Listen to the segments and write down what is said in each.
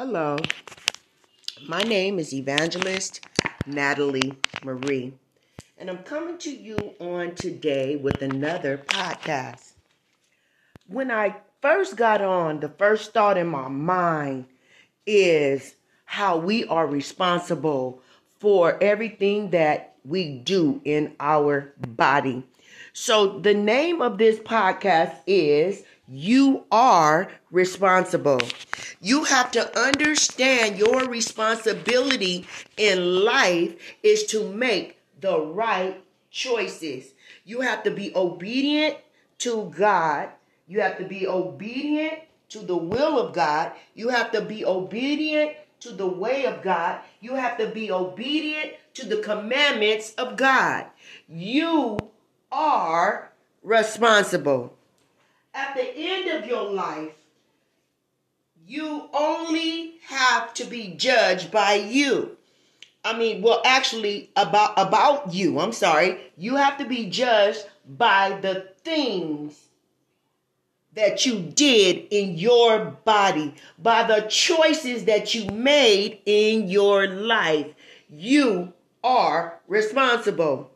Hello, my name is Evangelist Natalie Marie, and I'm coming to you on today with another podcast. When I first got on, the first thought in my mind is how we are responsible for everything that we do in our body. So, the name of this podcast is You Are Responsible. You have to understand your responsibility in life is to make the right choices. You have to be obedient to God. You have to be obedient to the will of God. You have to be obedient to the way of God. You have to be obedient to the commandments of God. You are responsible. At the end of your life, you only have to be judged by you. I mean, well, actually, about about you. I'm sorry. You have to be judged by the things that you did in your body, by the choices that you made in your life. You are responsible.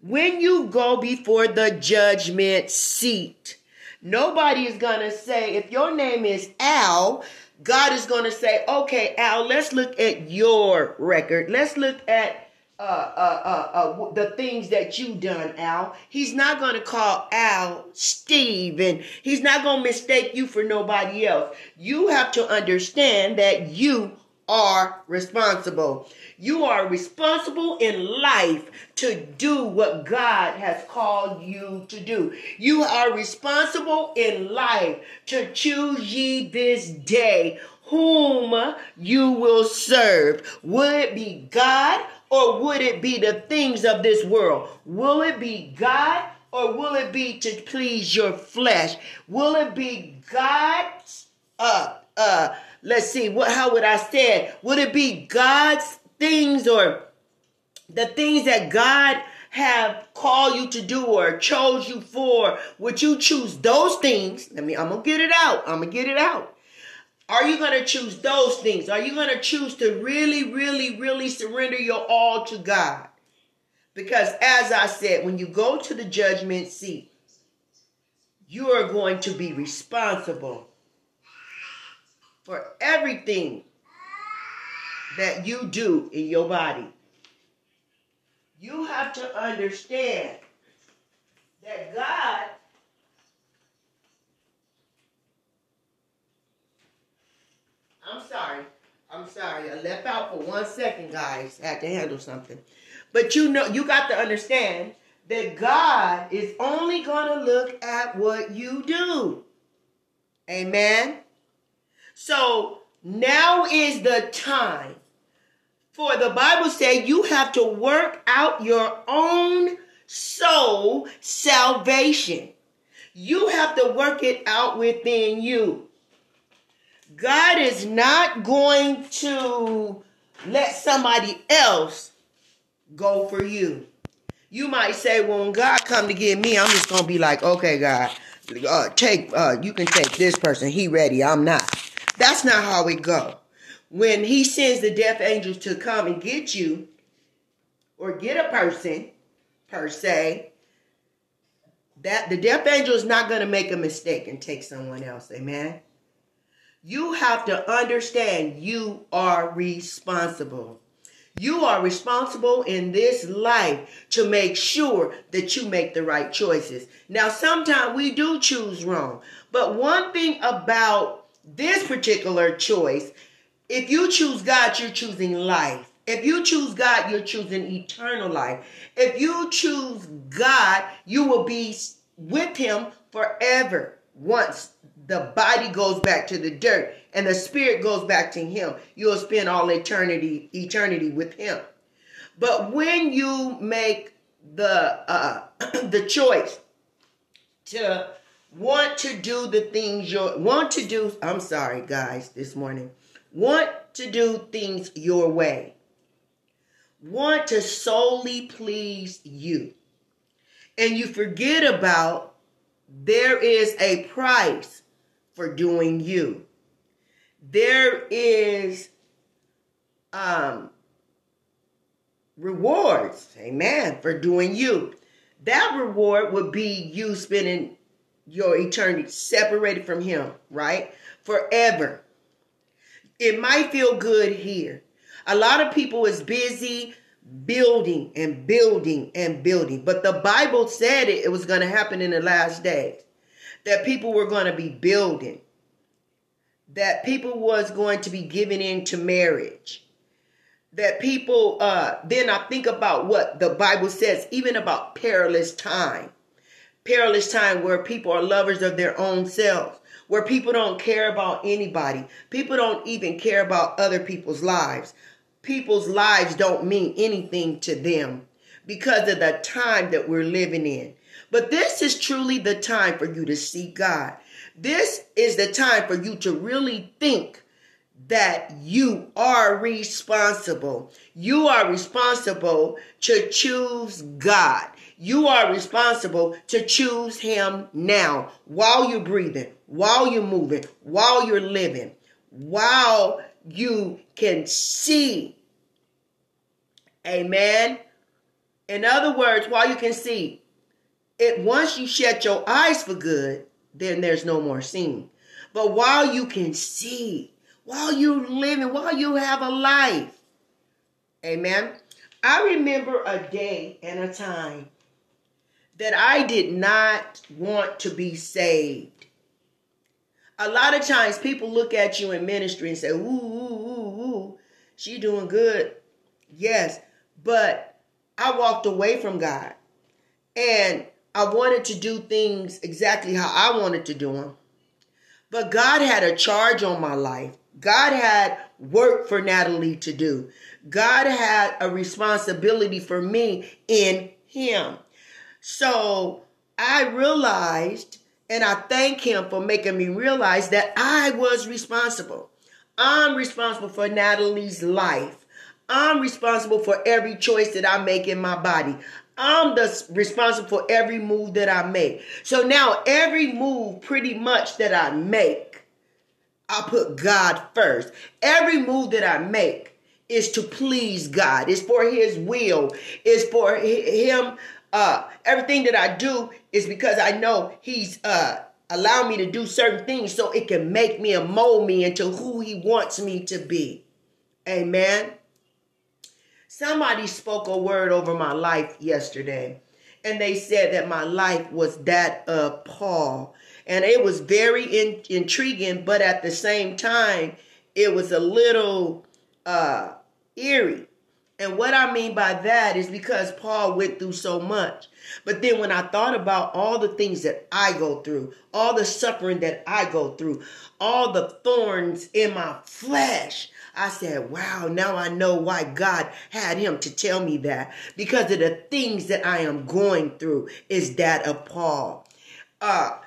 When you go before the judgment seat, nobody is going to say, if your name is Al, God is going to say, okay, Al, let's look at your record. Let's look at uh, uh, uh, uh, the things that you done, Al. He's not going to call Al Steve, and he's not going to mistake you for nobody else. You have to understand that you are responsible. You are responsible in life to do what God has called you to do. You are responsible in life to choose ye this day whom you will serve. Will it be God or would it be the things of this world? Will it be God or will it be to please your flesh? Will it be God's uh uh let's see what how would I say it? Would it be God's things or the things that God have called you to do or chose you for? Would you choose those things? Let me I'm gonna get it out. I'm gonna get it out. Are you going to choose those things? Are you going to choose to really, really, really surrender your all to God? Because as I said, when you go to the judgment seat, you are going to be responsible for everything that you do in your body. You have to understand that God I'm sorry. I'm sorry. I left out for one second, guys. I had to handle something. But you know, you got to understand that God is only going to look at what you do. Amen. So now is the time for the Bible say you have to work out your own soul salvation. You have to work it out within you. God is not going to let somebody else go for you. You might say, well, when God come to get me, I'm just gonna be like, okay, God, uh, take, uh, you can take this person. He ready. I'm not. That's not how it go. When He sends the death angels to come and get you, or get a person, per se, that the death angel is not gonna make a mistake and take someone else. Amen. You have to understand you are responsible. You are responsible in this life to make sure that you make the right choices. Now, sometimes we do choose wrong, but one thing about this particular choice, if you choose God, you're choosing life. If you choose God, you're choosing eternal life. If you choose God, you will be with Him forever once the body goes back to the dirt and the spirit goes back to him you'll spend all eternity eternity with him but when you make the uh the choice to want to do the things your want to do i'm sorry guys this morning want to do things your way want to solely please you and you forget about there is a price for doing you. there is um rewards, amen, for doing you. That reward would be you spending your eternity separated from him, right? Forever. It might feel good here. A lot of people is busy building and building and building. But the Bible said it, it was going to happen in the last days. That people were going to be building. That people was going to be giving into marriage. That people, uh, then I think about what the Bible says, even about perilous time. Perilous time where people are lovers of their own selves where people don't care about anybody. People don't even care about other people's lives people's lives don't mean anything to them because of the time that we're living in. But this is truly the time for you to seek God. This is the time for you to really think that you are responsible. You are responsible to choose God. You are responsible to choose Him now while you're breathing, while you're moving, while you're living, while you can see. Amen. In other words, while you can see, it once you shut your eyes for good, then there's no more seeing. But while you can see, while you're living, while you have a life, amen. I remember a day and a time that I did not want to be saved. A lot of times people look at you in ministry and say, ooh, ooh, ooh, ooh, she doing good. Yes, but I walked away from God. And I wanted to do things exactly how I wanted to do them. But God had a charge on my life. God had work for Natalie to do. God had a responsibility for me in Him. So I realized, and I thank Him for making me realize that I was responsible. I'm responsible for Natalie's life. I'm responsible for every choice that I make in my body. I'm the responsible for every move that I make. So now every move pretty much that I make, I put God first. Every move that I make is to please God. It's for his will. It's for him uh everything that I do is because I know he's uh allowed me to do certain things so it can make me and mold me into who he wants me to be. Amen. Somebody spoke a word over my life yesterday, and they said that my life was that of Paul. And it was very in, intriguing, but at the same time, it was a little uh, eerie. And what I mean by that is because Paul went through so much. But then when I thought about all the things that I go through, all the suffering that I go through, all the thorns in my flesh, I said, wow, now I know why God had him to tell me that. Because of the things that I am going through is that of Paul. Uh,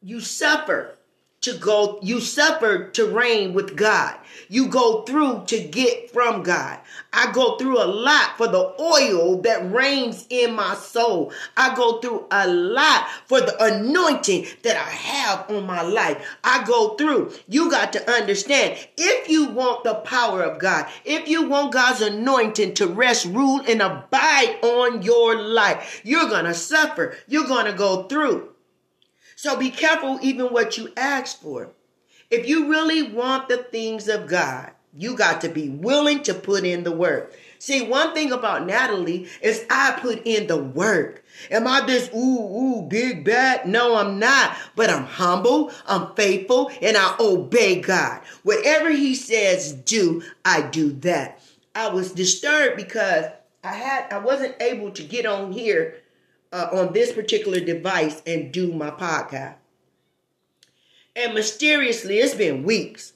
you suffer to go, you suffer to reign with God. You go through to get from God. I go through a lot for the oil that reigns in my soul. I go through a lot for the anointing that I have on my life. I go through. You got to understand if you want the power of God, if you want God's anointing to rest, rule, and abide on your life, you're going to suffer. You're going to go through. So be careful even what you ask for. If you really want the things of God, you got to be willing to put in the work. See, one thing about Natalie is I put in the work. Am I this ooh, ooh, big bad? No, I'm not. But I'm humble, I'm faithful, and I obey God. Whatever He says do, I do that. I was disturbed because I had I wasn't able to get on here uh, on this particular device and do my podcast. And mysteriously, it's been weeks.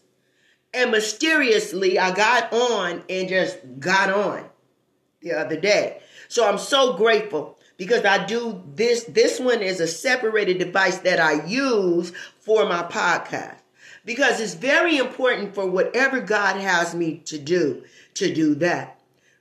And mysteriously, I got on and just got on the other day. So I'm so grateful because I do this. This one is a separated device that I use for my podcast because it's very important for whatever God has me to do to do that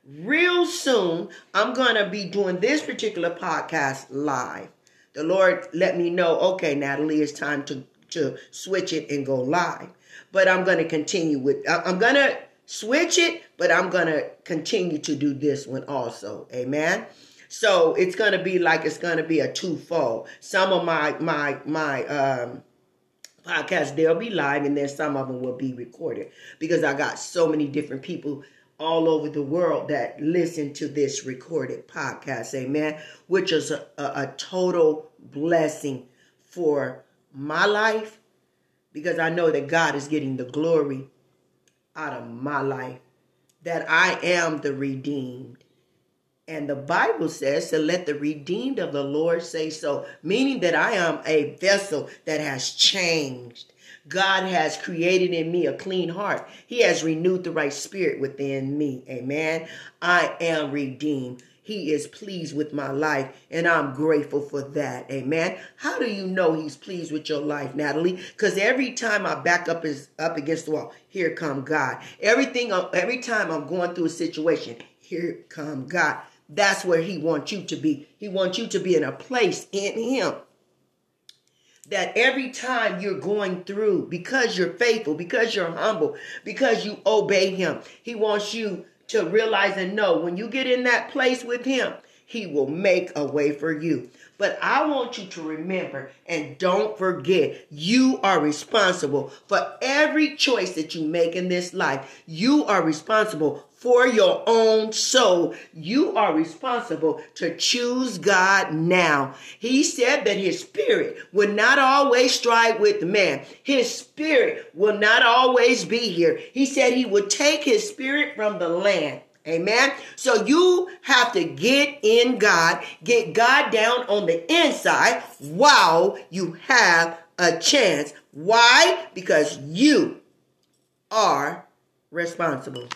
real soon, I'm going to be doing this particular podcast live. The Lord let me know, okay, Natalie, it's time to to switch it and go live. But I'm going to continue with, I'm going to switch it, but I'm going to continue to do this one also. Amen. So it's going to be like it's going to be a twofold. Some of my, my, my, um, podcasts, they'll be live and then some of them will be recorded because I got so many different people all over the world that listen to this recorded podcast. Amen. Which is a, a, a total blessing for my life because I know that God is getting the glory out of my life, that I am the redeemed. And the Bible says to let the redeemed of the Lord say so, meaning that I am a vessel that has changed. God has created in me a clean heart. He has renewed the right spirit within me. Amen. I am redeemed. He is pleased with my life, and I'm grateful for that. Amen. How do you know He's pleased with your life, Natalie? Because every time I back up is up against the wall, here come God. Everything, uh, every time I'm going through a situation, here come God. That's where He wants you to be. He wants you to be in a place in Him that every time you're going through, because you're faithful, because you're humble, because you obey Him, He wants you to realize and know when you get in that place with Him, He will make a way for you. But I want you to remember and don't forget, you are responsible for every choice that you make in this life. You are responsible for your own soul. You are responsible to choose God now. He said that his spirit will not always strive with man. His spirit will not always be here. He said he would take his spirit from the land. Amen. So you have to get in God, get God down on the inside while you have a chance. Why? Because you are responsible.